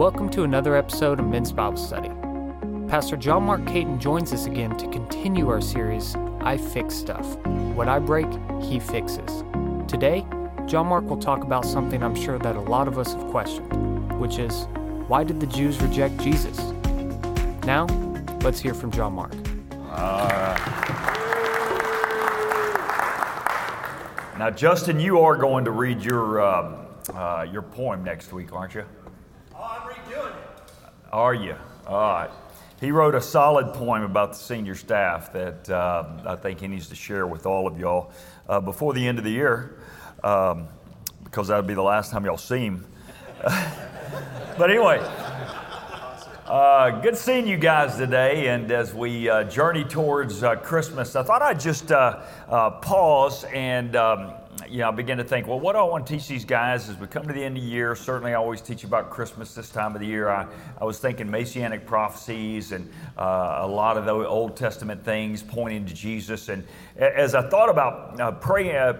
Welcome to another episode of Men's Bible Study. Pastor John Mark Caton joins us again to continue our series, I Fix Stuff. What I break, he fixes. Today, John Mark will talk about something I'm sure that a lot of us have questioned, which is why did the Jews reject Jesus? Now, let's hear from John Mark. All right. Now, Justin, you are going to read your, um, uh, your poem next week, aren't you? Oh, I'm redoing it. Are you? All right. He wrote a solid poem about the senior staff that uh, I think he needs to share with all of y'all uh, before the end of the year, um, because that'll be the last time y'all see him. but anyway, uh, good seeing you guys today. And as we uh, journey towards uh, Christmas, I thought I'd just uh, uh, pause and um, you know, begin to think, well, what do I want to teach these guys as we come to the end of the year? Certainly, I always teach about Christmas this time of the year. I, I was thinking messianic prophecies and uh, a lot of the Old Testament things pointing to Jesus. And as I thought about praying,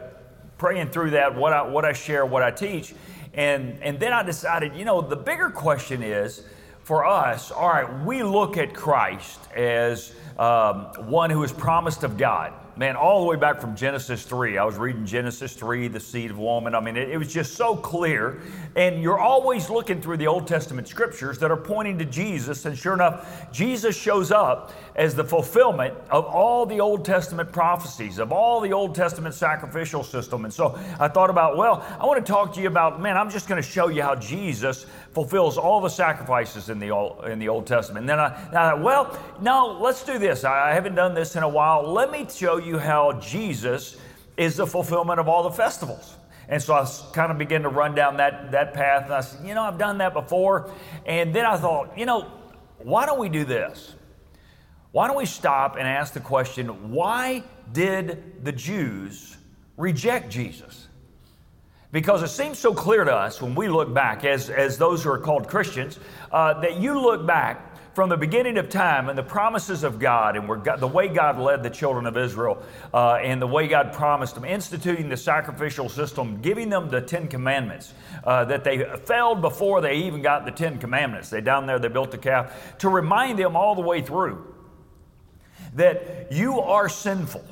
praying through that, what I, what I share, what I teach, and, and then I decided, you know, the bigger question is, for us, all right, we look at Christ as um, one who is promised of God. Man, all the way back from Genesis 3. I was reading Genesis 3, the seed of woman. I mean, it, it, was just so clear. And you're always looking through the Old Testament scriptures that are pointing to Jesus. And sure enough, Jesus shows up as the fulfillment of all the Old Testament prophecies, of all the Old Testament sacrificial system. And so I thought about, well, I want to talk to you about, man, I'm just going to show you how Jesus fulfills all the sacrifices in the Old, in the Old Testament. And then I, I thought, well, no, let's do this. I haven't done this in a while. Let me show you how Jesus is the fulfillment of all the festivals. And so I kind of began to run down that, that path. And I said, you know, I've done that before. And then I thought, you know, why don't we do this? Why don't we stop and ask the question why did the Jews reject Jesus? Because it seems so clear to us when we look back, as, as those who are called Christians, uh, that you look back from the beginning of time and the promises of God and God, the way God led the children of Israel uh, and the way God promised them, instituting the sacrificial system, giving them the Ten Commandments uh, that they failed before they even got the Ten Commandments. They down there, they built the calf to remind them all the way through that you are sinful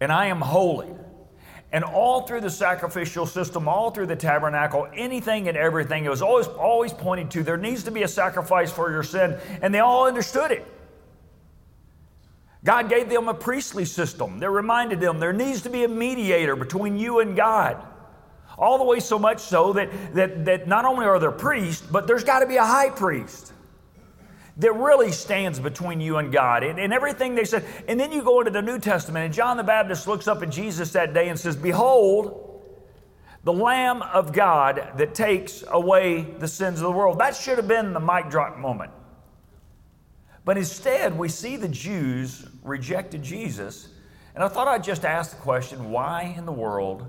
and I am holy. And all through the sacrificial system, all through the tabernacle, anything and everything, it was always, always pointing to there needs to be a sacrifice for your sin, and they all understood it. God gave them a priestly system that reminded them there needs to be a mediator between you and God. All the way so much so that, that, that not only are there priests, but there's got to be a high priest that really stands between you and God and, and, everything they said. And then you go into the New Testament, and John the Baptist looks up at Jesus that day and says, Behold, the Lamb of God that takes away the sins of the world. That should have been the mic drop moment. But instead, we see the Jews rejected Jesus. And I thought I'd just ask the question why in the world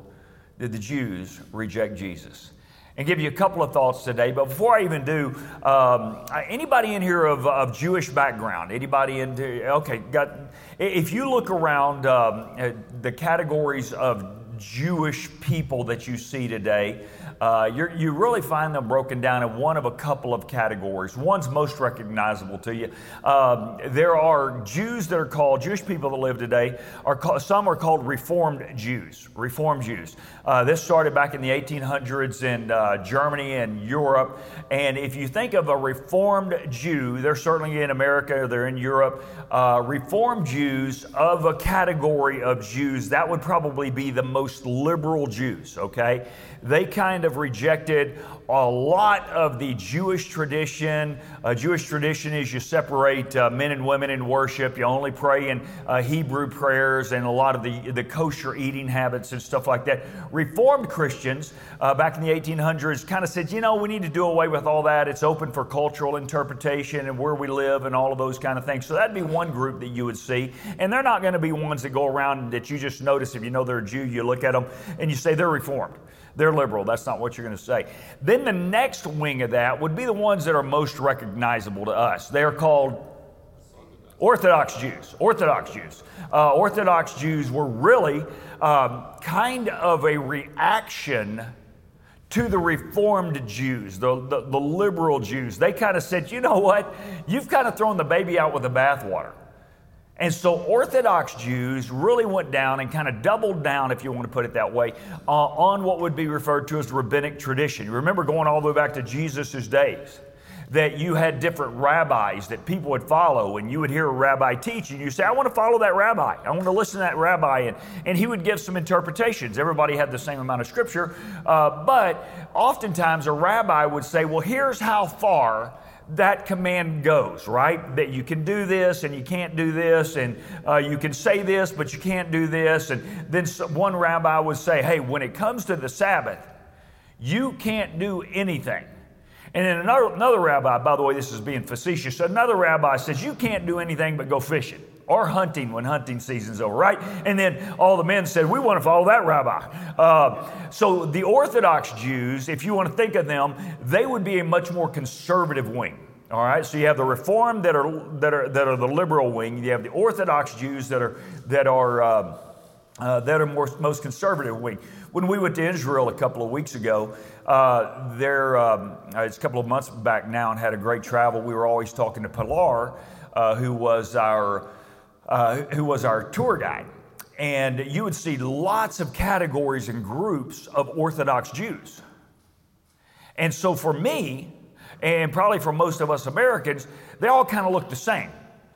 did the Jews reject Jesus? And give you a couple of thoughts today. But before I even do, um, anybody in here of, of, Jewish background? Anybody into? Okay, got. If you look around um, the categories of Jewish people that you see today, uh, you really find them broken down in one of a couple of categories. One's most recognizable to you. Um, there are Jews that are called, Jewish people that live today, are called, some are called Reformed Jews. Reformed Jews. Uh, this started back in the 1800s in uh, Germany and Europe. And if you think of a Reformed Jew, they're certainly in America, they're in Europe. Uh, Reformed Jews of a category of Jews, that would probably be the most liberal Jews, okay? They kind of rejected a lot of the Jewish tradition. Uh, Jewish tradition is you separate uh, men and women in worship. You only pray in uh, Hebrew prayers and a lot of the, the kosher eating habits and stuff like that. Reformed Christians uh, back in the 1800s kind of said, you know, we need to do away with all that. It's open for cultural interpretation and where we live and all of those kind of things. So that'd be one group that you would see. And they're not going to be ones that go around that you just notice if you know they're a Jew, you look at them and you say they're Reformed. They're liberal. That's not what you're going to say. Then the next wing of that would be the ones that are most recognizable to us. They are called Orthodox Jews. Orthodox Jews. Uh, Orthodox Jews were really um, kind of a reaction to the Reformed Jews, the, the, the liberal Jews. They kind of said, you know what? You've kind of thrown the baby out with the bathwater. And so Orthodox Jews really went down and kind of doubled down, if you want to put it that way, uh, on what would be referred to as rabbinic tradition. You remember going all the way back to Jesus' days that you had different rabbis that people would follow, and you would hear a rabbi teach, and you say, I want to follow that rabbi. I want to listen to that rabbi. And, and he would give some interpretations. Everybody had the same amount of scripture, uh, but oftentimes a rabbi would say, Well, here's how far that command goes, right? That you can do this and you can't do this, and uh, you can say this, but you can't do this. And then one rabbi would say, hey, when it comes to the Sabbath, you can't do anything. And then another, another rabbi, by the way, this is being facetious, another rabbi says, you can't do anything but go fishing or hunting when hunting season's over, right? And then all the men said, We want to follow that rabbi. Uh, so the Orthodox Jews, if you want to think of them, they would be a much more conservative wing. All right, so you have the Reformed that are that are that are the liberal wing. You have the Orthodox Jews that are that are uh, uh, that are more, most conservative wing. When we went to Israel a couple of weeks ago, uh, there um, it's a couple of months back now, and had a great travel. We were always talking to Pilar, uh, who was our uh, who was our tour guide. And you would see lots of categories and groups of Orthodox Jews. And so for me, and probably for most of us Americans, they all kind of look the same.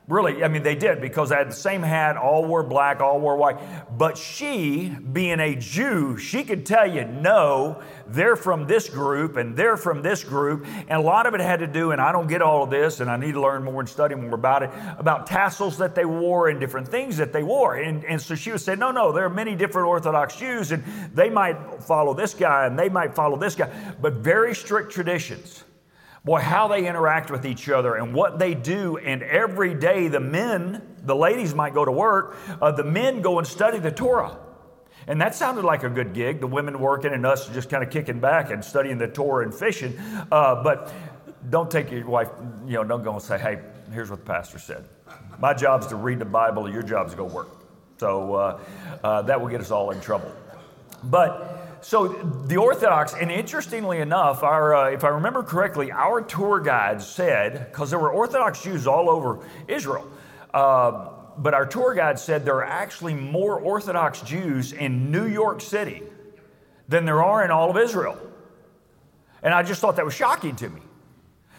Really, I mean, they did because they had the same hat, all wore black, all wore white. But she, being a Jew, she could tell you, no, they're from this group and they're from this group. And a lot of it had to do, and I don't get all of this, and I need to learn more and study more about it, about tassels that they wore and different things that they wore. And, and so she would say, no, no, there are many different Orthodox Jews, and they might follow this guy and they might follow this guy, but very strict traditions boy, how they interact with each other and what they do. And every day, the men, the ladies might go to work, uh, the men go and study the Torah. And that sounded like a good gig, the women working and us just kind of kicking back and studying the Torah and fishing. Uh, but don't take your wife, you know, don't go and say, hey, here's what the pastor said. My job's to read the Bible, your job's to go work. So uh, uh that will get us all in trouble. But so the Orthodox, and interestingly enough, our, uh, if I remember correctly, our tour guide said, because there were Orthodox Jews all over Israel, uh, but our tour guide said there are actually more Orthodox Jews in New York City than there are in all of Israel. And I just thought that was shocking to me.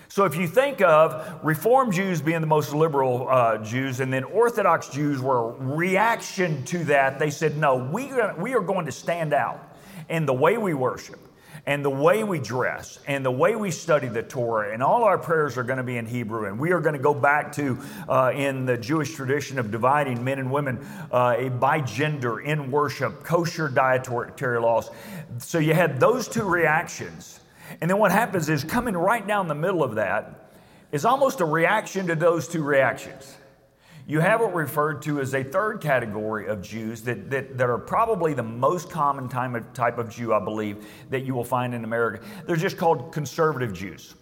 So if you think of Reform Jews being the most liberal uh, Jews, and then Orthodox Jews were a reaction to that, they said, no, we, we are going to stand out in the way we worship and the way we dress and the way we study the Torah, and all our prayers are going to be in Hebrew. And we are going to go back to, uh, in the Jewish tradition of dividing men and women uh, by gender in worship, kosher dietary laws. So you had those two reactions. And then what happens is coming right down the middle of that is almost a reaction to those two reactions you have what referred to as a third category of Jews that, that, that are probably the most common type of Jew, I believe, that you will find in America. They're just called conservative Jews.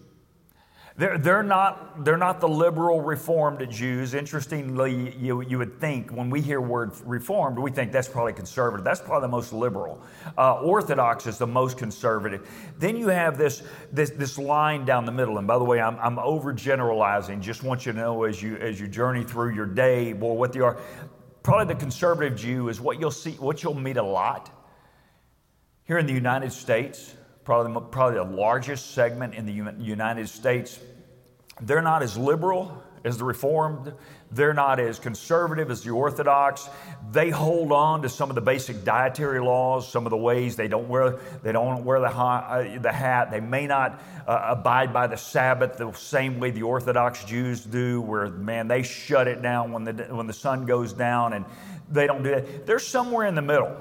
They're, they're, not, they're not the liberal reformed Jews. Interestingly, you, you would think when we hear word reformed, we think that's probably conservative. That's probably the most liberal. Uh, Orthodox is the most conservative. Then you have this, this, this line down the middle. And by the way, I'm, I'm overgeneralizing. Just want you to know as you, as you journey through your day, boy, what they are. Probably the conservative Jew is what you'll see, what you'll meet a lot here in the United States probably, probably the largest segment in the United States. They're not as liberal as the Reformed. They're not as conservative as the Orthodox. They hold on to some of the basic dietary laws, some of the ways they don't wear they don't wear the, uh, the hat. They may not uh, abide by the Sabbath the same way the Orthodox Jews do, where man they shut it down when the when the sun goes down, and they don't do that. They're somewhere in the middle.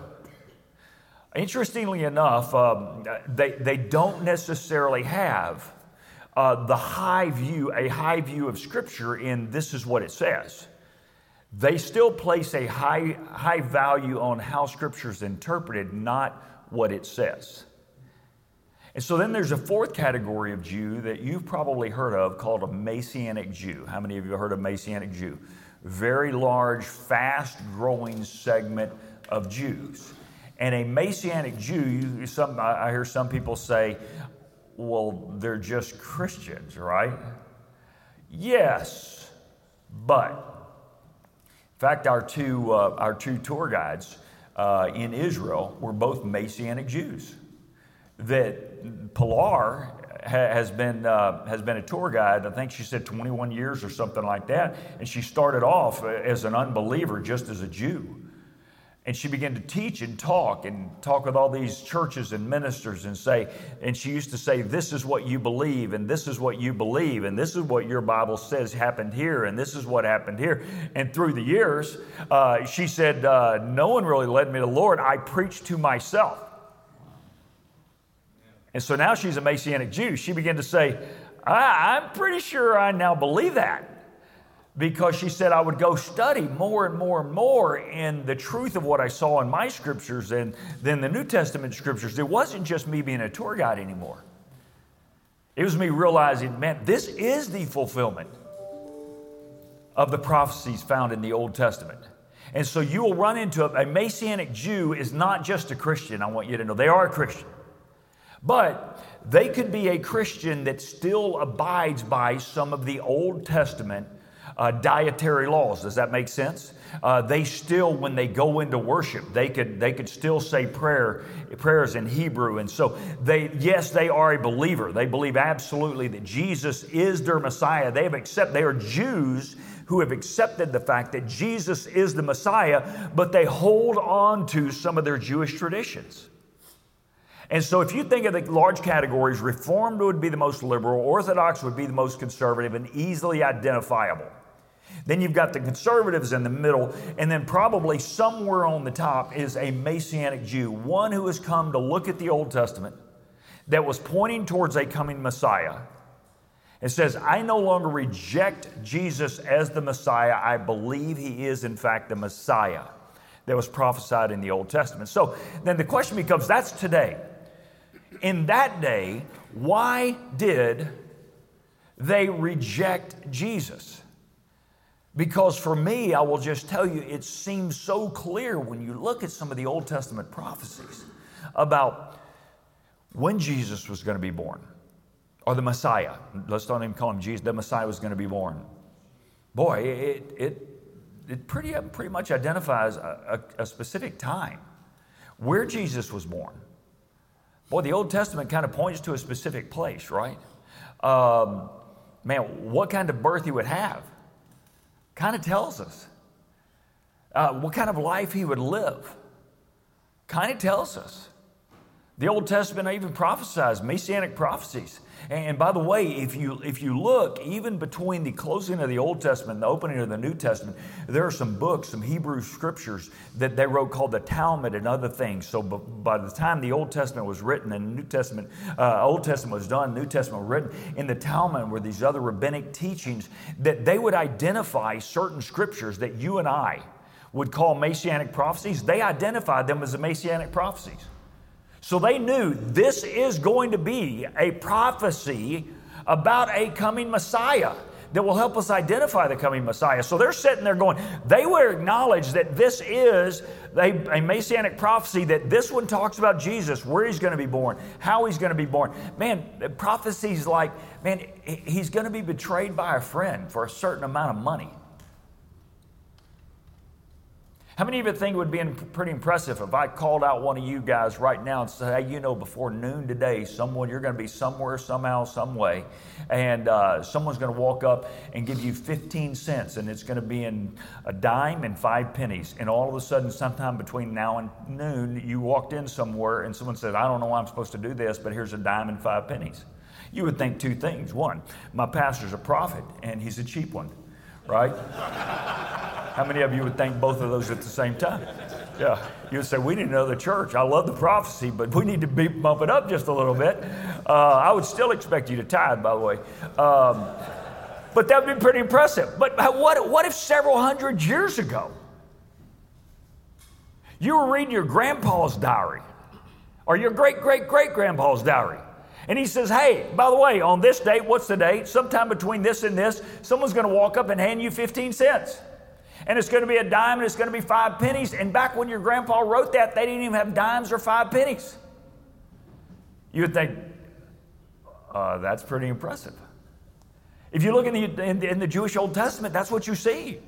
Interestingly enough, um, they, they don't necessarily have uh, the high view, a high view of Scripture in this is what it says. They still place a high, high value on how Scripture is interpreted, not what it says. And so then there's a fourth category of Jew that you've probably heard of called a Messianic Jew. How many of you have heard of Messianic Jew? Very large, fast growing segment of Jews. And a Messianic Jew, some, I hear some people say, well, they're just Christians, right? Yes, but in fact, our two, uh, our two tour guides uh, in Israel were both Messianic Jews. That Pilar has been, uh, has been a tour guide, I think she said 21 years or something like that. And she started off as an unbeliever, just as a Jew. And she began to teach and talk and talk with all these churches and ministers and say, and she used to say, This is what you believe, and this is what you believe, and this is what your Bible says happened here, and this is what happened here. And through the years, uh, she said, uh, No one really led me to the Lord. I preached to myself. And so now she's a Messianic Jew. She began to say, I'm pretty sure I now believe that because she said I would go study more and more and more in the truth of what I saw in my scriptures and then the New Testament scriptures. It wasn't just me being a tour guide anymore. It was me realizing, man, this is the fulfillment of the prophecies found in the Old Testament. And so you will run into a, a Messianic Jew is not just a Christian. I want you to know they are a Christian. But they could be a Christian that still abides by some of the Old Testament uh, dietary laws. Does that make sense? Uh, they still, when they go into worship, they could they could still say prayer prayers in Hebrew, and so they yes they are a believer. They believe absolutely that Jesus is their Messiah. They have accept they are Jews who have accepted the fact that Jesus is the Messiah, but they hold on to some of their Jewish traditions. And so, if you think of the large categories, Reformed would be the most liberal, Orthodox would be the most conservative and easily identifiable. Then you've got the conservatives in the middle, and then probably somewhere on the top is a Messianic Jew, one who has come to look at the Old Testament that was pointing towards a coming Messiah. It says, I no longer reject Jesus as the Messiah. I believe he is, in fact, the Messiah that was prophesied in the Old Testament. So then the question becomes that's today. In that day, why did they reject Jesus? Because for me, I will just tell you, it seems so clear when you look at some of the Old Testament prophecies about when Jesus was going to be born, or the Messiah. Let's don't even call him Jesus, the Messiah was going to be born. Boy, it, it, it pretty, pretty much identifies a, a, a specific time where Jesus was born. Boy, the Old Testament kind of points to a specific place, right? Um, man, what kind of birth he would have kind of tells us. Uh, what kind of life he would live kind of tells us. The Old Testament even prophesies messianic prophecies. And by the way, if you, if you look, even between the closing of the Old Testament and the opening of the New Testament, there are some books, some Hebrew scriptures that they wrote called the Talmud and other things. So by the time the Old Testament was written and the New Testament, uh, Old Testament was done, New Testament was written, in the Talmud were these other rabbinic teachings that they would identify certain scriptures that you and I would call messianic prophecies. They identified them as the messianic prophecies. So they knew this is going to be a prophecy about a coming Messiah that will help us identify the coming Messiah. So they're sitting there going, they will acknowledge that this is a, a, messianic prophecy, that this one talks about Jesus, where he's going to be born, how he's going to be born. Man, prophecies like, man, he's going to be betrayed by a friend for a certain amount of money. How many of you think it would be pretty impressive if I called out one of you guys right now and said, hey, you know, before noon today, someone, you're going to be somewhere, somehow, some way, and uh, someone's going to walk up and give you 15 cents, and it's going to be in a dime and five pennies. And all of a sudden, sometime between now and noon, you walked in somewhere and someone said, I don't know why I'm supposed to do this, but here's a dime and five pennies. You would think two things. One, my pastor's a prophet, and he's a cheap one, right? How many of you would think both of those at the same time? Yeah, you would say, We need another church. I love the prophecy, but we need to be, bump it up just a little bit. Uh, I would still expect you to tithe, by the way. Um, but that would be pretty impressive. But what, what if several hundred years ago you were reading your grandpa's diary or your great great great grandpa's diary? And he says, Hey, by the way, on this date, what's the date? Sometime between this and this, someone's going to walk up and hand you 15 cents. And it's going to be a dime and it's going to be five pennies. And back when your grandpa wrote that, they didn't even have dimes or five pennies. You would think, uh, that's pretty impressive. If you look in the, in, in the Jewish Old Testament, that's what you see.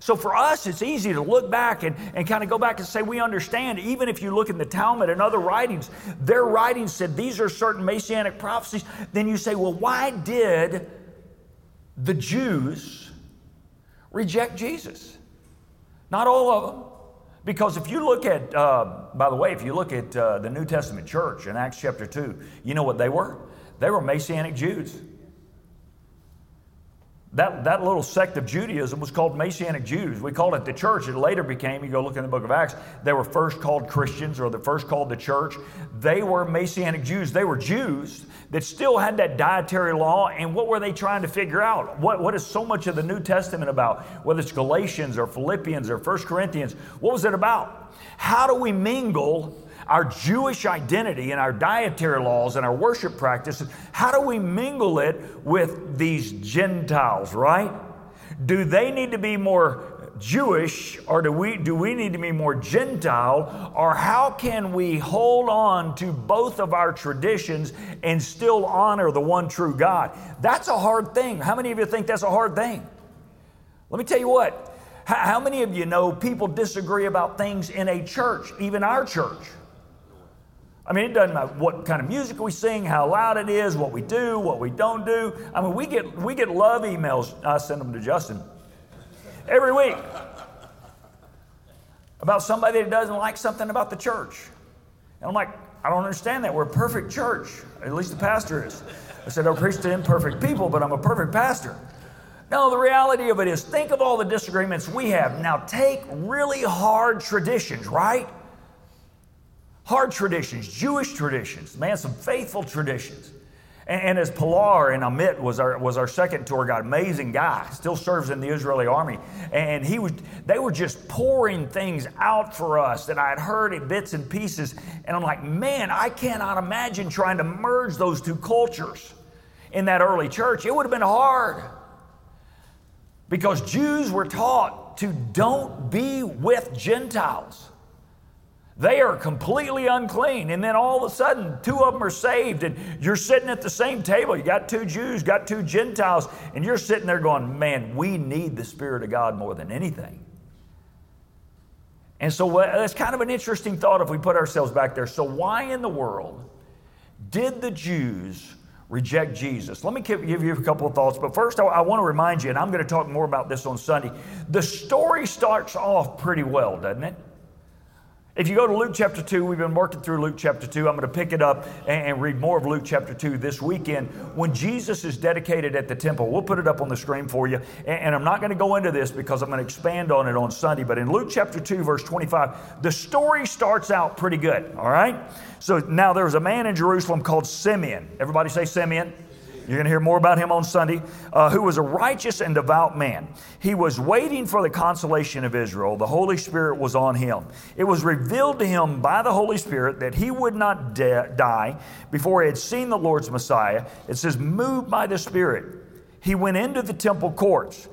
So for us, it's easy to look back and, and kind of go back and say, we understand. Even if you look in the Talmud and other writings, their writings said these are certain messianic prophecies. Then you say, well, why did the Jews reject Jesus? Not all of them. Because if you look at, uh, by the way, if you look at uh, the New Testament church in Acts chapter 2, you know what they were? They were Messianic Jews. That, that little sect of Judaism was called Messianic Jews. We called it the church. It later became, you go look in the book of Acts, they were first called Christians or the first called the church. They were Messianic Jews. They were Jews that still had that dietary law. And what were they trying to figure out? What, what is so much of the New Testament about? Whether it's Galatians or Philippians or First Corinthians, what was it about? How do we mingle our Jewish identity and our dietary laws and our worship practices, how do we mingle it with these Gentiles, right? Do they need to be more Jewish or do we, do we need to be more Gentile? Or how can we hold on to both of our traditions and still honor the one true God? That's a hard thing. How many of you think that's a hard thing? Let me tell you what. How many of you know people disagree about things in a church, even our church? I mean, it doesn't matter what kind of music we sing, how loud it is, what we do, what we don't do. I mean, we get, we get love emails. I send them to Justin every week about somebody that doesn't like something about the church. And I'm like, I don't understand that. We're a perfect church. At least the pastor is. I said, I preach to imperfect people, but I'm a perfect pastor. No, the reality of it is think of all the disagreements we have. Now take really hard traditions, right? Hard traditions, Jewish traditions, man, some faithful traditions. And, and as Pilar and Amit was our, was our second tour guide, amazing guy, still serves in the Israeli army. And he was, they were just pouring things out for us that I had heard in bits and pieces. And I'm like, man, I cannot imagine trying to merge those two cultures in that early church. It would have been hard because Jews were taught to don't be with Gentiles. They are completely unclean. And then all of a sudden, two of them are saved, and you're sitting at the same table. You got two Jews, got two Gentiles, and you're sitting there going, Man, we need the Spirit of God more than anything. And so that's kind of an interesting thought if we put ourselves back there. So, why in the world did the Jews reject Jesus? Let me give you a couple of thoughts. But first, I want to remind you, and I'm going to talk more about this on Sunday. The story starts off pretty well, doesn't it? If you go to Luke chapter 2, we've been working through Luke chapter 2. I'm going to pick it up and read more of Luke chapter 2 this weekend when Jesus is dedicated at the temple. We'll put it up on the screen for you. And I'm not going to go into this because I'm going to expand on it on Sunday. But in Luke chapter 2, verse 25, the story starts out pretty good. All right? So now there was a man in Jerusalem called Simeon. Everybody say Simeon. You're going to hear more about him on Sunday, uh, who was a righteous and devout man. He was waiting for the consolation of Israel. The Holy Spirit was on him. It was revealed to him by the Holy Spirit that he would not de- die before he had seen the Lord's Messiah. It says, moved by the Spirit, he went into the temple courts.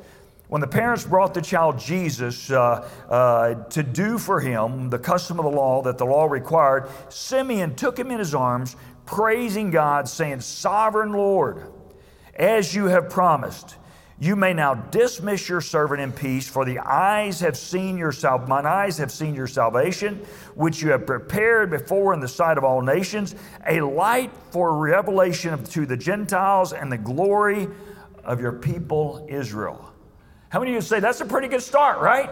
When the parents brought the child Jesus uh, uh, to do for him the custom of the law that the law required, Simeon took him in his arms, praising God, saying, Sovereign Lord, as you have promised, you may now dismiss your servant in peace, for the eyes have seen your mine eyes have seen your salvation, which you have prepared before in the sight of all nations, a light for revelation to the Gentiles and the glory of your people Israel. How many of you say that's a pretty good start, right?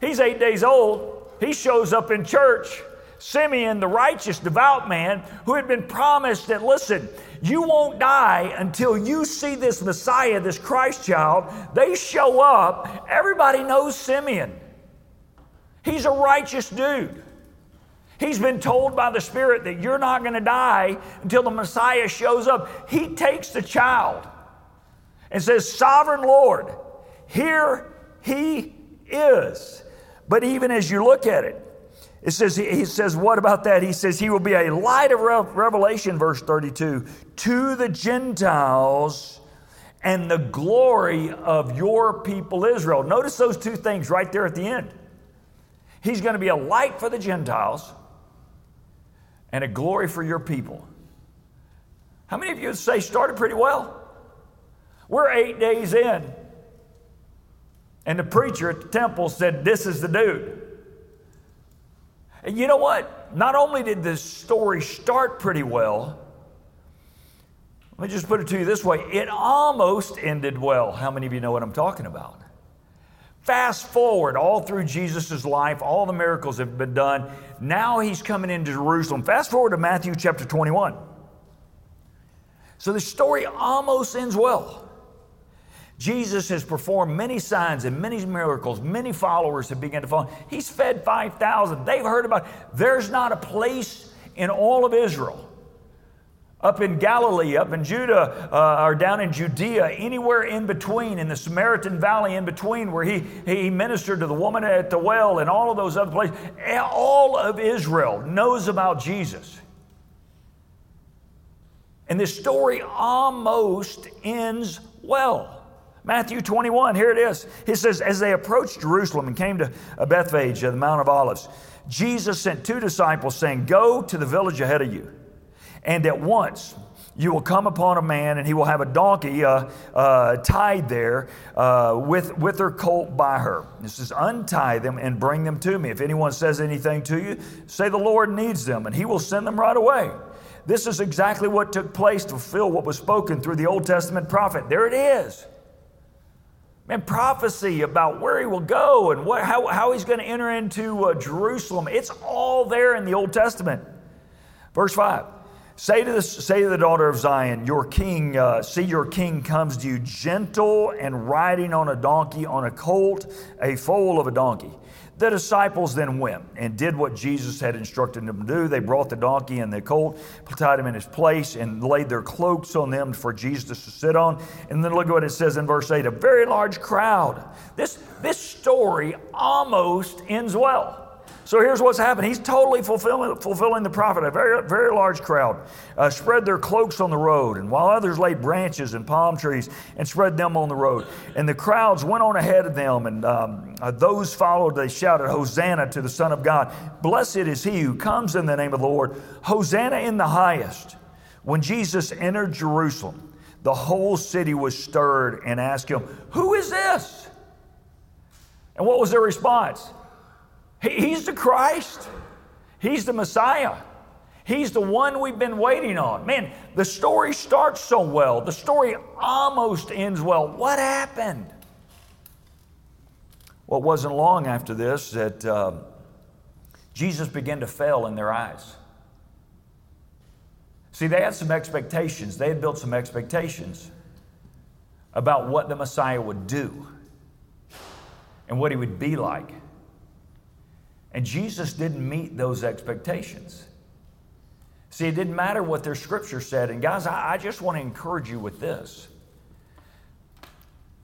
He's eight days old. He shows up in church. Simeon, the righteous, devout man, who had been promised that, listen, you won't die until you see this Messiah, this Christ child. They show up. Everybody knows Simeon. He's a righteous dude. He's been told by the Spirit that you're not going to die until the Messiah shows up. He takes the child and says, Sovereign Lord, here he is. But even as you look at it, it says, he says, what about that? He says, he will be a light of revelation, verse 32, to the Gentiles and the glory of your people Israel. Notice those two things right there at the end. He's going to be a light for the Gentiles and a glory for your people. How many of you would say started pretty well? We're eight days in, and the preacher at the temple said, This is the dude. And you know what? Not only did this story start pretty well, let me just put it to you this way it almost ended well. How many of you know what I'm talking about? Fast forward all through Jesus' life, all the miracles have been done. Now he's coming into Jerusalem. Fast forward to Matthew chapter 21. So the story almost ends well. Jesus has performed many signs and many miracles. Many followers have begun to follow. He's fed 5,000. They've heard about it. There's not a place in all of Israel, up in Galilee, up in Judah, uh, or down in Judea, anywhere in between, in the Samaritan Valley in between, where he, he ministered to the woman at the well and all of those other places. All of Israel knows about Jesus. And this story almost ends well. Matthew 21, here it is. He says, As they approached Jerusalem and came to Bethphage, the Mount of Olives, Jesus sent two disciples, saying, Go to the village ahead of you, and at once you will come upon a man, and he will have a donkey uh, uh, tied there uh, with, with her colt by her. This is untie them and bring them to me. If anyone says anything to you, say the Lord needs them, and he will send them right away. This is exactly what took place to fulfill what was spoken through the Old Testament prophet. There it is. Man, prophecy about where he will go and what, how, how he's going to enter into uh, Jerusalem. It's all there in the Old Testament. Verse 5 Say to, the, say to the daughter of Zion, Your king, uh, see, your king comes to you gentle and riding on a donkey, on a colt, a foal of a donkey. The disciples then went and did what Jesus had instructed them to do. They brought the donkey and the colt, tied him in his place, and laid their cloaks on them for Jesus to sit on. And then look at what it says in verse 8 a very large crowd. This, this story almost ends well. So here's what's happened. He's totally fulfilling, fulfilling the prophet. A very, very large crowd uh, spread their cloaks on the road, and while others laid branches and palm trees and spread them on the road. And the crowds went on ahead of them, and um, uh, those followed. They shouted, Hosanna to the Son of God. Blessed is he who comes in the name of the Lord. Hosanna in the highest. When Jesus entered Jerusalem, the whole city was stirred and asked him, Who is this? And what was their response? He's the Christ. He's the Messiah. He's the one we've been waiting on. Man, the story starts so well. The story almost ends well. What happened? Well, it wasn't long after this that uh, Jesus began to fail in their eyes. See, they had some expectations. They had built some expectations about what the Messiah would do and what he would be like. And Jesus didn't meet those expectations. See, it didn't matter what their scripture said. And guys, I, I just want to encourage you with this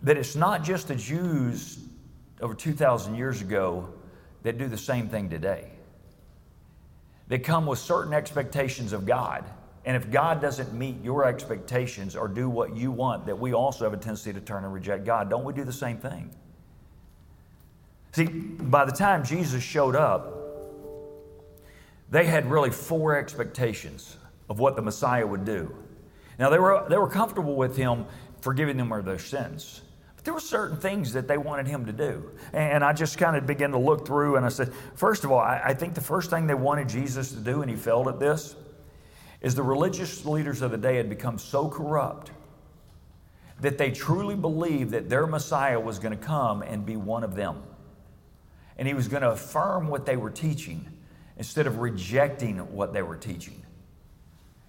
that it's not just the Jews over 2,000 years ago that do the same thing today. They come with certain expectations of God. And if God doesn't meet your expectations or do what you want, that we also have a tendency to turn and reject God. Don't we do the same thing? See, by the time Jesus showed up, they had really four expectations of what the Messiah would do. Now, they were, they were comfortable with him forgiving them of their sins. But there were certain things that they wanted him to do. And I just kind of began to look through and I said, first of all, I, I think the first thing they wanted Jesus to do, and he failed at this, is the religious leaders of the day had become so corrupt that they truly believed that their Messiah was going to come and be one of them and he was going to affirm what they were teaching instead of rejecting what they were teaching.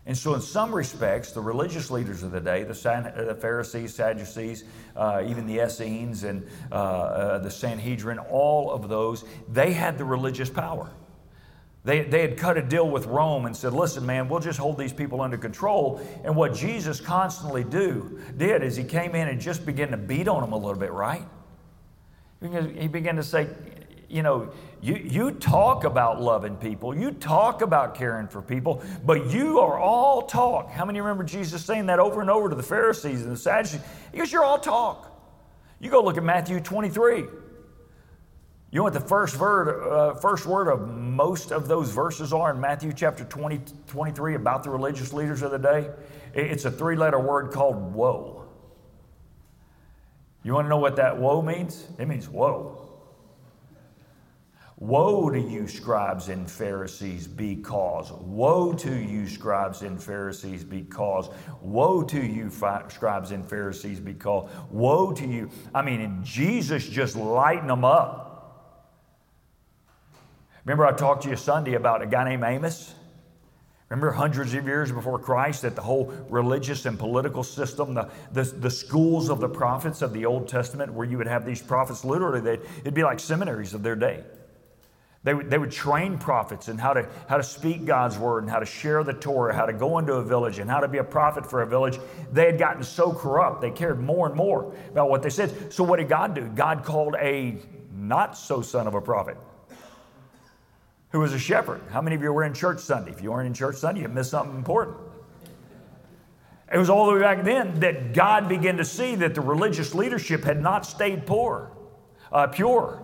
And so, in some respects, the religious leaders of the day, the, Pharisees, Sadducees, uh, even the Essenes and uh, uh, the Sanhedrin, all of those, they had the religious power. They, they had cut a deal with Rome and said, listen, man, we'll just hold these people under control. And what Jesus constantly do, did is he came in and just began to beat on them a little bit, right? He began to say, you know, you, you talk about loving people, you talk about caring for people, but you are all talk. How many remember Jesus saying that over and over to the Pharisees and the Sadducees? Goes, You're all talk. You go look at Matthew 23. You know what the first word, uh, first word of most of those verses are in Matthew chapter 20, 23 about the religious leaders of the day? It's a three letter word called woe. You want to know what that woe means? It means woe. Woe to you, scribes and Pharisees, because. Woe to you, scribes and Pharisees, because. Woe to you, scribes and Pharisees, because. Woe to you. I mean, Jesus just lighten them up. Remember, I talked to you Sunday about a guy named Amos? Remember, hundreds of years before Christ, that the whole religious and political system, the, the, the, schools of the prophets of the Old Testament, where you would have these prophets literally, it'd be like seminaries of their day. They would, they would train prophets in how to, how to speak God's word and how to share the Torah, how to go into a village and how to be a prophet for a village. They had gotten so corrupt, they cared more and more about what they said. So, what did God do? God called a not so son of a prophet who was a shepherd. How many of you were in church Sunday? If you weren't in church Sunday, you missed something important. It was all the way back then that God began to see that the religious leadership had not stayed poor, uh, pure,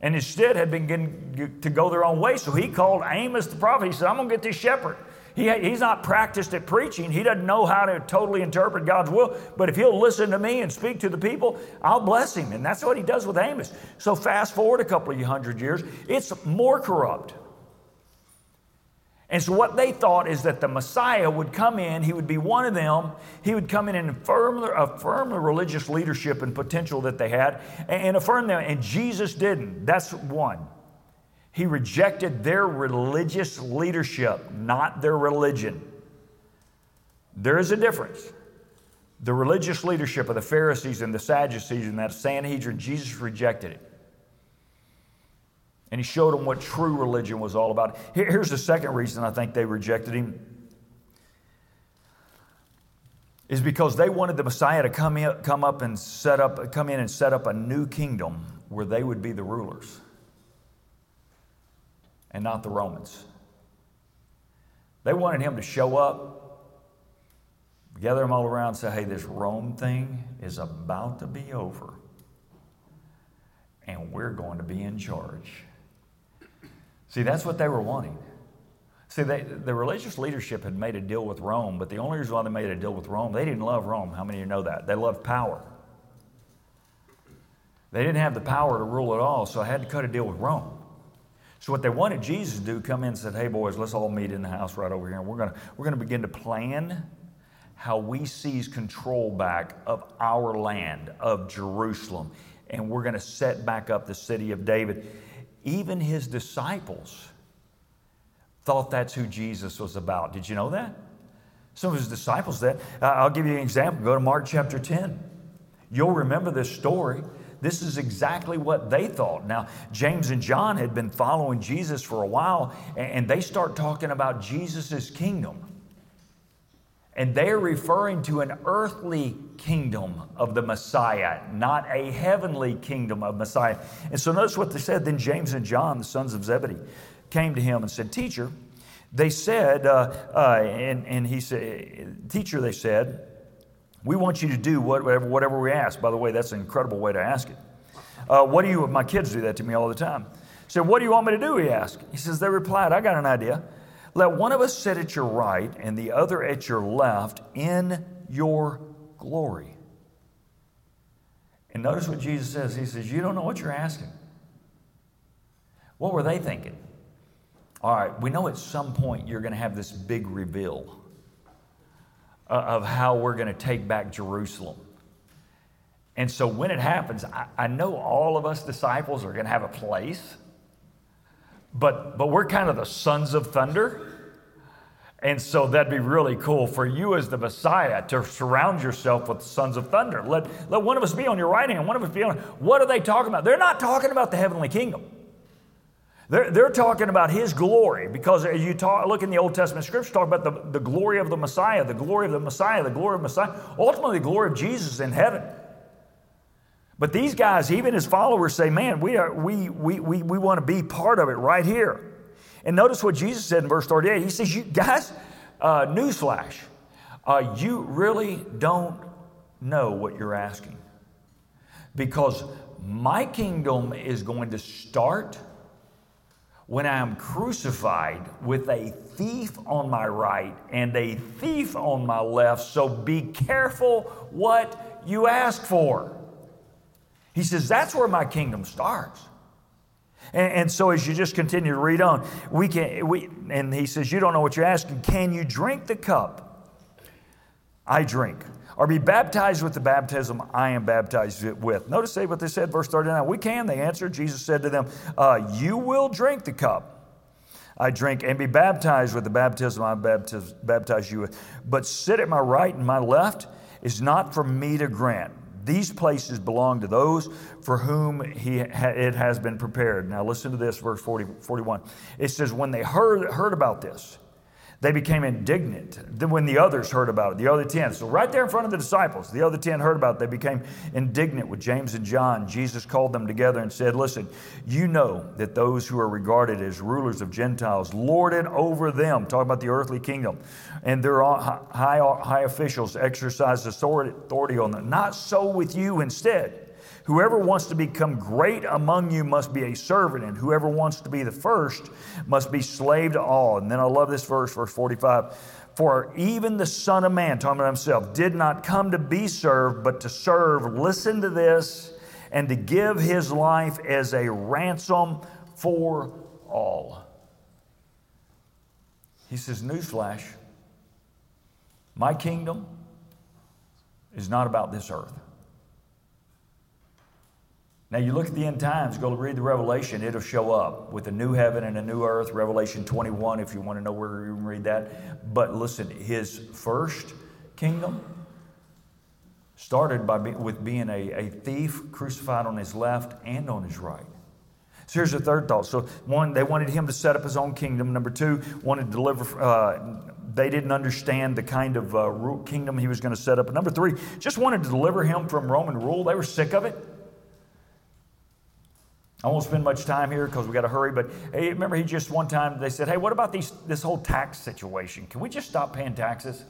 and instead had begun to go their own way. So he called Amos the prophet. He said, I'm going to get this shepherd. He, he's not practiced at preaching. He doesn't know how to totally interpret God's will. But if he'll listen to me and speak to the people, I'll bless him. And that's what he does with Amos. So fast forward a couple of hundred years, it's more corrupt. And so, what they thought is that the Messiah would come in, he would be one of them, he would come in and affirm, affirm the religious leadership and potential that they had, and affirm them. And Jesus didn't. That's one. He rejected their religious leadership, not their religion. There is a difference. The religious leadership of the Pharisees and the Sadducees and that Sanhedrin, Jesus rejected it. And he showed them what true religion was all about. Here's the second reason I think they rejected him is because they wanted the Messiah to come, in, come up and set up, come in and set up a new kingdom where they would be the rulers and not the Romans. They wanted him to show up, gather them all around, and say, hey, this Rome thing is about to be over, and we're going to be in charge. See, that's what they were wanting. See, they, the religious leadership had made a deal with Rome, but the only reason why they made a deal with Rome, they didn't love Rome. How many of you know that? They loved power. They didn't have the power to rule at all, so I had to cut a deal with Rome. So what they wanted Jesus to do, come in and said, "Hey boys, let's all meet in the house right over here, and we're gonna we're gonna begin to plan how we seize control back of our land of Jerusalem, and we're gonna set back up the city of David." Even his disciples thought that's who Jesus was about. Did you know that? Some of his disciples that. Uh, I'll give you an example. Go to Mark chapter 10. You'll remember this story. This is exactly what they thought. Now, James and John had been following Jesus for a while, and they start talking about Jesus' kingdom. And they're referring to an earthly kingdom of the Messiah, not a heavenly kingdom of Messiah. And so notice what they said. Then James and John, the sons of Zebedee, came to him and said, Teacher, they said, uh, uh, and, and he said, Teacher, they said, we want you to do whatever, whatever we ask. By the way, that's an incredible way to ask it. Uh, what do you, my kids do that to me all the time. So, what do you want me to do? He asked. He says, They replied, I got an idea. Let one of us sit at your right and the other at your left in your glory. And notice what Jesus says. He says, You don't know what you're asking. What were they thinking? All right, we know at some point you're going to have this big reveal uh, of how we're going to take back Jerusalem. And so when it happens, I, I know all of us disciples are going to have a place but, but we're kind of the sons of thunder. And so that'd be really cool for you as the Messiah to surround yourself with sons of thunder. Let, let one of us be on your right hand, one of us be on. What are they talking about? They're not talking about the heavenly kingdom. They're, they're talking about his glory because as you talk, look in the Old Testament scripture, talk about the, the glory of the Messiah, the glory of the Messiah, the glory of Messiah. Ultimately, the glory of Jesus in heaven. But these guys, even his followers, say, man, we, we, we, we, we want to be part of it right here. And notice what Jesus said in verse 38. He says, you guys, uh, newsflash, uh, you really don't know what you're asking. Because my kingdom is going to start when I am crucified with a thief on my right and a thief on my left. So be careful what you ask for. He says, That's where my kingdom starts. And, and, so as you just continue to read on, we can we and he says, You don't know what you're asking. Can you drink the cup I drink? Or be baptized with the baptism I am baptized with. Notice say what they said, verse 39. We can, they answered. Jesus said to them, uh, You will drink the cup I drink and be baptized with the baptism I baptize, baptize you with. But sit at my right and my left is not for me to grant. These places belong to those for whom he, it has been prepared. Now, listen to this, verse 40, 41. It says, When they heard, heard about this, they became indignant when the others heard about it, the other 10. So, right there in front of the disciples, the other 10 heard about it. They became indignant with James and John. Jesus called them together and said, Listen, you know that those who are regarded as rulers of Gentiles lord it over them, talking about the earthly kingdom, and their high, high officials exercise authority on them. Not so with you instead. Whoever wants to become great among you must be a servant, and whoever wants to be the first must be slave to all. And then I love this verse, verse 45. For even the Son of Man, talking about himself, did not come to be served, but to serve. Listen to this, and to give his life as a ransom for all. He says, Newsflash, my kingdom is not about this earth. Now, you look at the end times, go read the Revelation, it'll show up with a new heaven and a new earth, Revelation 21, if you want to know where you can read that. But listen, his first kingdom started by be, with being a, a thief crucified on his left and on his right. So here's the third thought. So, one, they wanted him to set up his own kingdom. Number two, wanted to deliver. Uh, they didn't understand the kind of uh, kingdom he was going to set up. And number three, just wanted to deliver him from Roman rule. They were sick of it. I won't spend much time here because we got to hurry, but hey, remember he just one time they said, Hey, what about these, this whole tax situation? Can we just stop paying taxes?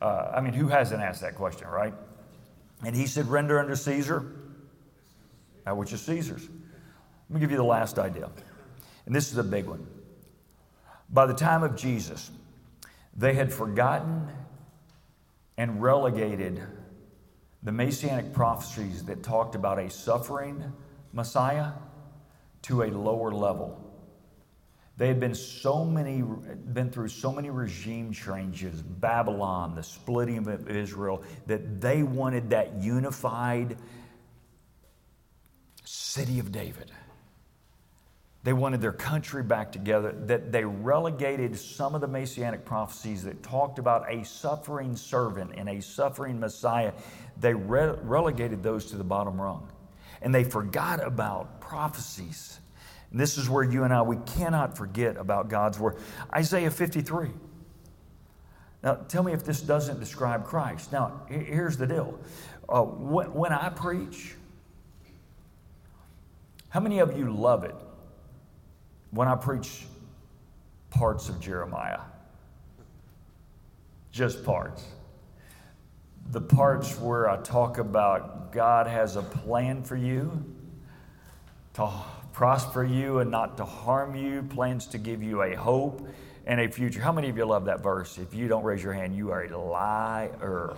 Uh, I mean, who hasn't asked that question, right? And he said, Render unto Caesar that which is Caesar's. Let me give you the last idea. And this is a big one. By the time of Jesus, they had forgotten and relegated the messianic prophecies that talked about a suffering Messiah to a lower level. They had been so many, been through so many regime changes, Babylon, the splitting of Israel, that they wanted that unified city of David. They wanted their country back together, that they relegated some of the messianic prophecies that talked about a suffering servant and a suffering Messiah. They re- relegated those to the bottom rung. And they forgot about prophecies. And this is where you and I, we cannot forget about God's word. Isaiah 53. Now, tell me if this doesn't describe Christ. Now, here's the deal. Uh, when, when I preach, how many of you love it when I preach parts of Jeremiah? Just parts. The parts where I talk about God has a plan for you to prosper you and not to harm you, plans to give you a hope and a future. How many of you love that verse? If you don't raise your hand, you are a liar.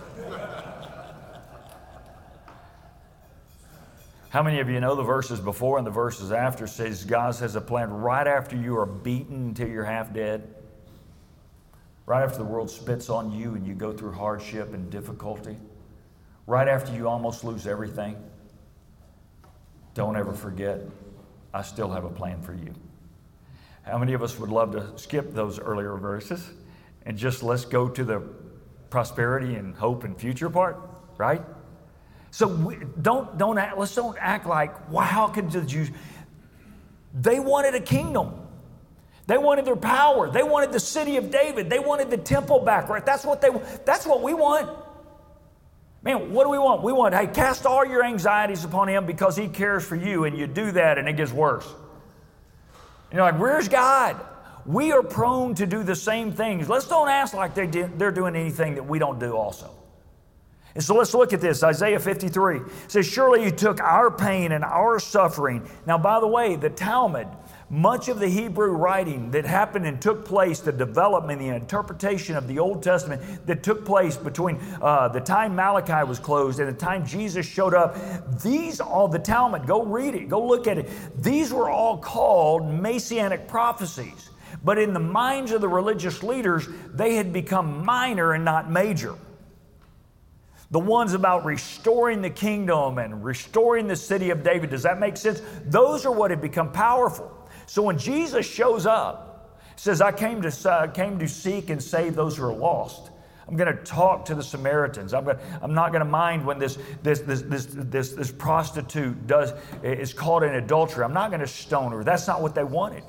How many of you know the verses before and the verses after says God has a plan right after you are beaten until you're half dead? Right after the world spits on you and you go through hardship and difficulty? Right after you almost lose everything? Don't ever forget, I still have a plan for you. How many of us would love to skip those earlier verses and just let's go to the prosperity and hope and future part, right? So we, don't don't act, let's don't act like wow, how could the Jews? They wanted a kingdom. They wanted their power. They wanted the city of David. They wanted the temple back, right? That's what they that's what we want. Man, what do we want? We want, hey, cast all your anxieties upon him because he cares for you, and you do that and it gets worse. And you're like, where's God? We are prone to do the same things. Let's don't ask like they did, they're doing anything that we don't do also. And so let's look at this. Isaiah 53 says, Surely you took our pain and our suffering. Now, by the way, the Talmud, much of the Hebrew writing that happened and took place, the development, the interpretation of the Old Testament that took place between uh, the time Malachi was closed and the time Jesus showed up, these all the Talmud, go read it, go look at it. These were all called messianic prophecies. But in the minds of the religious leaders, they had become minor and not major. The ones about restoring the kingdom and restoring the city of David, does that make sense? Those are what had become powerful. So when Jesus shows up, says, I came to, uh, came to seek and save those who are lost. I'm going to talk to the Samaritans. I'm, going I'm not going to mind when this, this, this, this, this, this prostitute does, is caught in adultery. I'm not going to stone her. That's not what they wanted.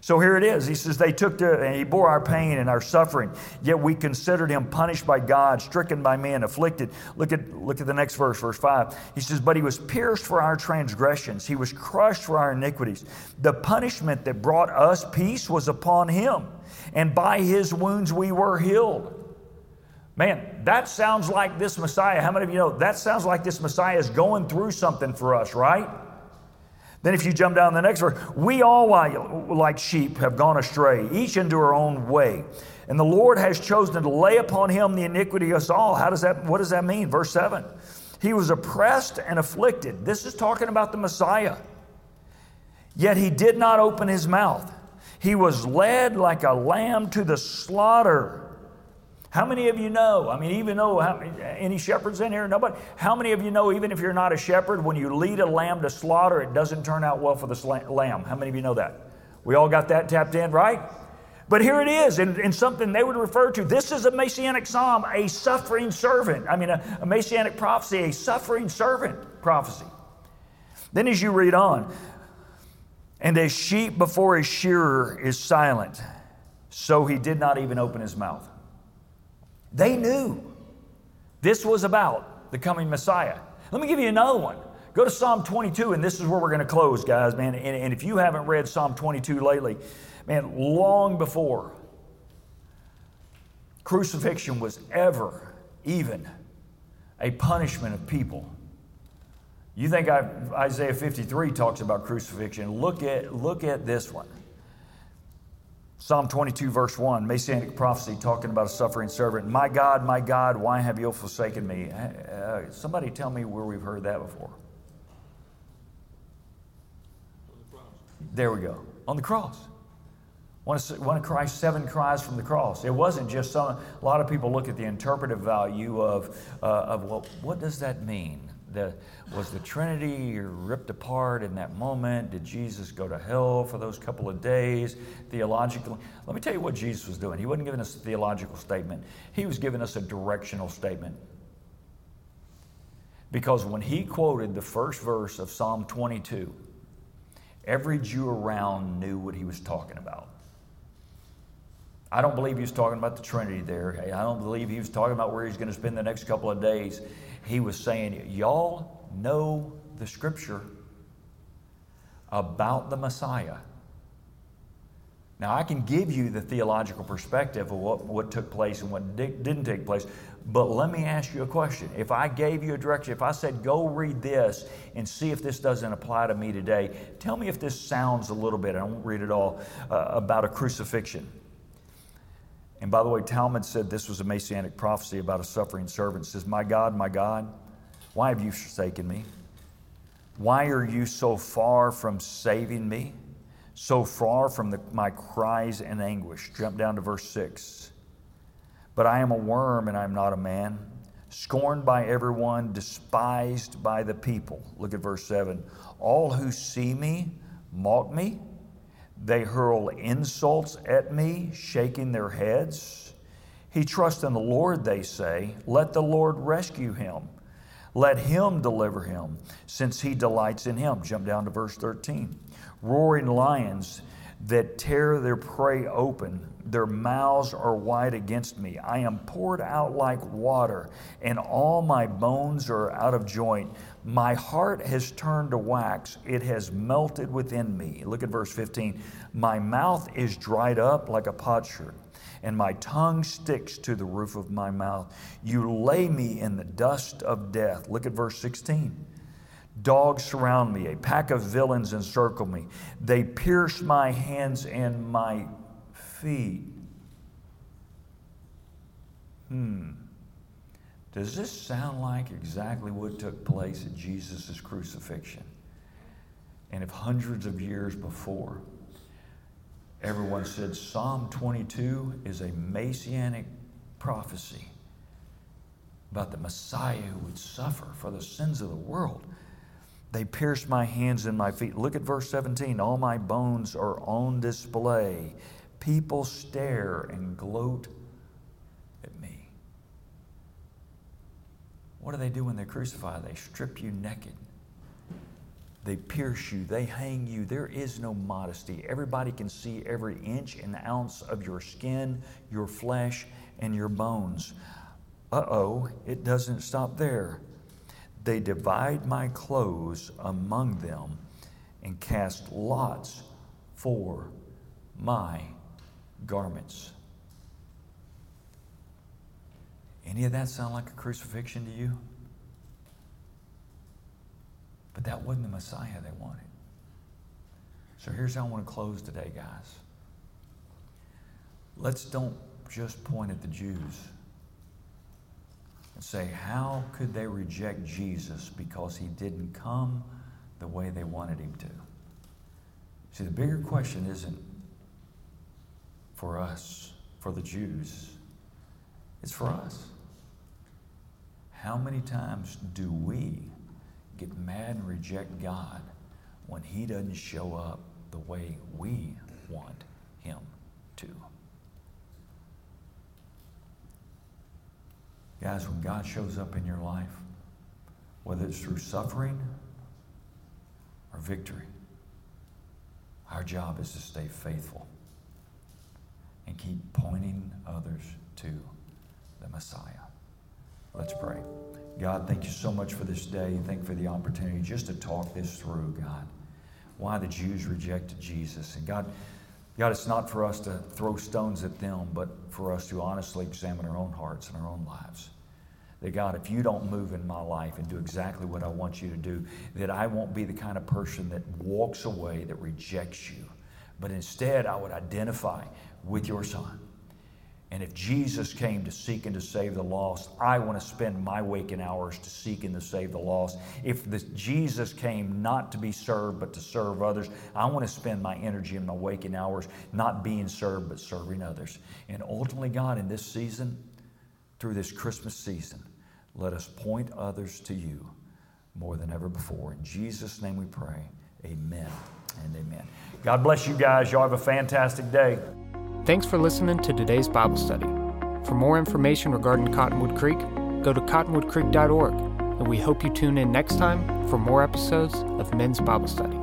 So here it is. He says, They took the, and he bore our pain and our suffering, yet we considered him punished by God, stricken by men, afflicted. Look at, look at the next verse, verse 5. He says, But he was pierced for our transgressions, he was crushed for our iniquities. The punishment that brought us peace was upon him, and by his wounds we were healed. Man, that sounds like this Messiah. How many of you know that sounds like this Messiah is going through something for us, right? Then, if you jump down the next verse, we all, like sheep, have gone astray, each into our own way. And the Lord has chosen to lay upon him the iniquity of us all. How does that, what does that mean? Verse 7. He was oppressed and afflicted. This is talking about the Messiah. Yet he did not open his mouth. He was led like a lamb to the slaughter how many of you know? I mean, even though how, any shepherds in here? Nobody. How many of you know, even if you're not a shepherd, when you lead a lamb to slaughter, it doesn't turn out well for the lamb? How many of you know that? We all got that tapped in, right? But here it is, in, in something they would refer to. This is a messianic psalm, a suffering servant. I mean, a, a messianic prophecy, a suffering servant prophecy. Then, as you read on, and a sheep before a shearer is silent, so he did not even open his mouth. They knew this was about the coming Messiah. Let me give you another one. Go to Psalm 22, and this is where we're going to close, guys, man. And, and if you haven't read Psalm 22 lately, man, long before crucifixion was ever even a punishment of people. You think I, Isaiah 53 talks about crucifixion? Look at, look at this one. Psalm 22, verse 1, Messianic prophecy talking about a suffering servant. My God, my God, why have you forsaken me? Uh, somebody tell me where we've heard that before. There we go. On the cross. One of, one of Christ's seven cries from the cross. It wasn't just some, a lot of people look at the interpretive value of, uh, of well, what does that mean? The, was the Trinity ripped apart in that moment? Did Jesus go to hell for those couple of days? Theologically, let me tell you what Jesus was doing. He wasn't giving us a theological statement, he was giving us a directional statement. Because when he quoted the first verse of Psalm 22, every Jew around knew what he was talking about. I don't believe he was talking about the Trinity there. I don't believe he was talking about where he's going to spend the next couple of days he was saying, Y'all know the scripture about the Messiah. Now, I can give you the theological perspective of what, what took place and what di- didn't take place, but let me ask you a question. If I gave you a direction, if I said, go read this and see if this doesn't apply to me today, tell me if this sounds a little bit, I won't read it all, uh, about a crucifixion. And by the way, Talmud said this was a messianic prophecy about a suffering servant. It says, My God, my God, why have you forsaken me? Why are you so far from saving me? So far from the, my cries and anguish. Jump down to verse 6. But I am a worm and I am not a man, scorned by everyone, despised by the people. Look at verse 7. All who see me mock me. They hurl insults at me, shaking their heads. He trusts in the Lord, they say. Let the Lord rescue him. Let him deliver him, since he delights in him. Jump down to verse 13. Roaring lions, that tear their prey open. Their mouths are wide against me. I am poured out like water, and all my bones are out of joint. My heart has turned to wax, it has melted within me. Look at verse 15. My mouth is dried up like a potsherd and my tongue sticks to the roof of my mouth. You lay me in the dust of death. Look at verse 16. Dogs surround me, a pack of villains encircle me. They pierce my hands and my feet. Hmm. Does this sound like exactly what took place at Jesus' crucifixion? And if hundreds of years before, everyone said Psalm 22 is a messianic prophecy about the Messiah who would suffer for the sins of the world. They pierced my hands and my feet. Look at verse 17. All my bones are on display. People stare and gloat at me. What do they do when they crucify? They strip you naked. They pierce you, they hang you. There is no modesty. Everybody can see every inch and ounce of your skin, your flesh, and your bones. Uh oh, it doesn't stop there. They divide my clothes among them and cast lots for my garments. Any of that sound like a crucifixion to you? But that wasn't the Messiah they wanted. So here's how I want to close today, guys. Let's don't just point at the Jews and say, how could they reject Jesus because he didn't come the way they wanted him to? See, the bigger question isn't for us, for the Jews, it's for us. How many times do we get mad and reject God when He doesn't show up the way we want Him to. Guys, when God shows up in your life, whether it's through suffering or victory, our job is to stay faithful and keep pointing others to the Messiah. Let's pray. God, thank you so much for this day. Thank you for the opportunity just to talk this through, God. Why the Jews rejected Jesus. And God, God, it's not for us to throw stones at them, but for us to honestly examine our own hearts and our own lives. That God, if you don't move in my life and do exactly what I want you to do, that I won't be the kind of person that walks away, that rejects you. But instead, I would identify with your son and if Jesus came to seek and to save the lost, I want to spend my waking hours to seek and to save the lost. If Jesus came not to be served but to serve others, I want to spend my energy and my waking hours not being served but serving others. And ultimately, God, in this season, through this Christmas season, let us point others to you more than ever before. In Jesus' name we pray. Amen and amen. God bless you guys. Y'all have a fantastic day. Thanks for listening to today's Bible study. For more information regarding Cottonwood Creek, go to cottonwoodcreek.org, and we hope you tune in next time for more episodes of Men's Bible Study.